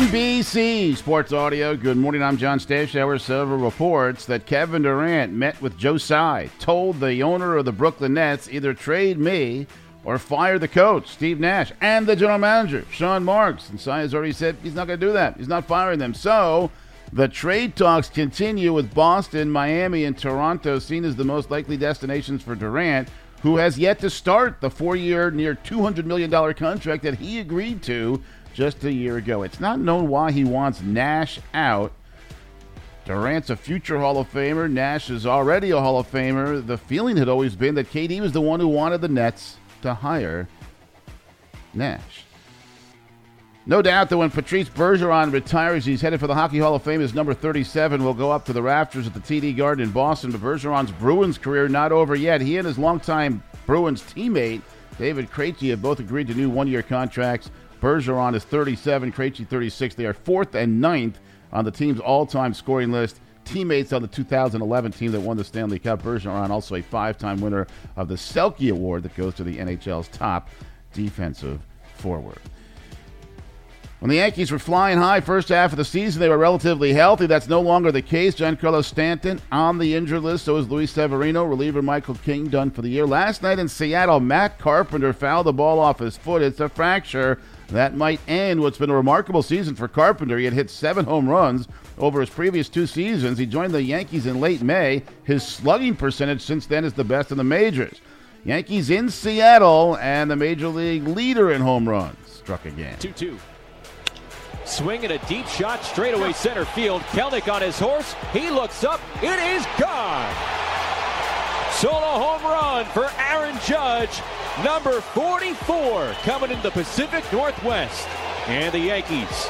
NBC Sports Audio. Good morning. I'm John Stashower. Several reports that Kevin Durant met with Joe Tsai, told the owner of the Brooklyn Nets either trade me or fire the coach, Steve Nash, and the general manager, Sean Marks. And Tsai has already said he's not going to do that. He's not firing them. So the trade talks continue with Boston, Miami, and Toronto seen as the most likely destinations for Durant, who has yet to start the four year, near $200 million contract that he agreed to just a year ago. It's not known why he wants Nash out. Durant's a future Hall of Famer. Nash is already a Hall of Famer. The feeling had always been that KD was the one who wanted the Nets to hire Nash. No doubt that when Patrice Bergeron retires, he's headed for the Hockey Hall of Fame. His number 37 will go up to the rafters at the TD Garden in Boston. But Bergeron's Bruins career not over yet. He and his longtime Bruins teammate David Krejci have both agreed to new one-year contracts. Bergeron is 37, Krejci 36. They are fourth and ninth on the team's all-time scoring list. Teammates on the 2011 team that won the Stanley Cup. Bergeron also a five-time winner of the Selke Award that goes to the NHL's top defensive forward. When the Yankees were flying high first half of the season, they were relatively healthy. That's no longer the case. Giancarlo Stanton on the injured list. So is Luis Severino. Reliever Michael King done for the year. Last night in Seattle, Matt Carpenter fouled the ball off his foot. It's a fracture. That might end what's been a remarkable season for Carpenter. He had hit seven home runs over his previous two seasons. He joined the Yankees in late May. His slugging percentage since then is the best in the majors. Yankees in Seattle, and the major league leader in home runs struck again. 2 2. Swing and a deep shot straightaway center field. Kelenic on his horse. He looks up. It is gone. Solo home run for Aaron Judge, number 44, coming in the Pacific Northwest. And the Yankees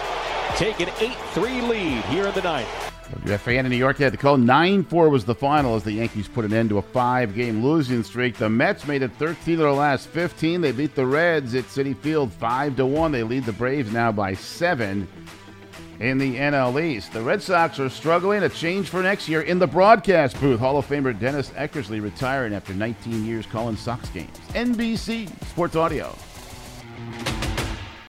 take an 8 3 lead here in the ninth. WFAN in New York they had to call. 9 4 was the final as the Yankees put an end to a five game losing streak. The Mets made it 13 of their last 15. They beat the Reds at Citi Field 5 to 1. They lead the Braves now by 7 in the NL East. The Red Sox are struggling. A change for next year in the broadcast booth. Hall of Famer Dennis Eckersley retiring after 19 years calling Sox games. NBC Sports Audio.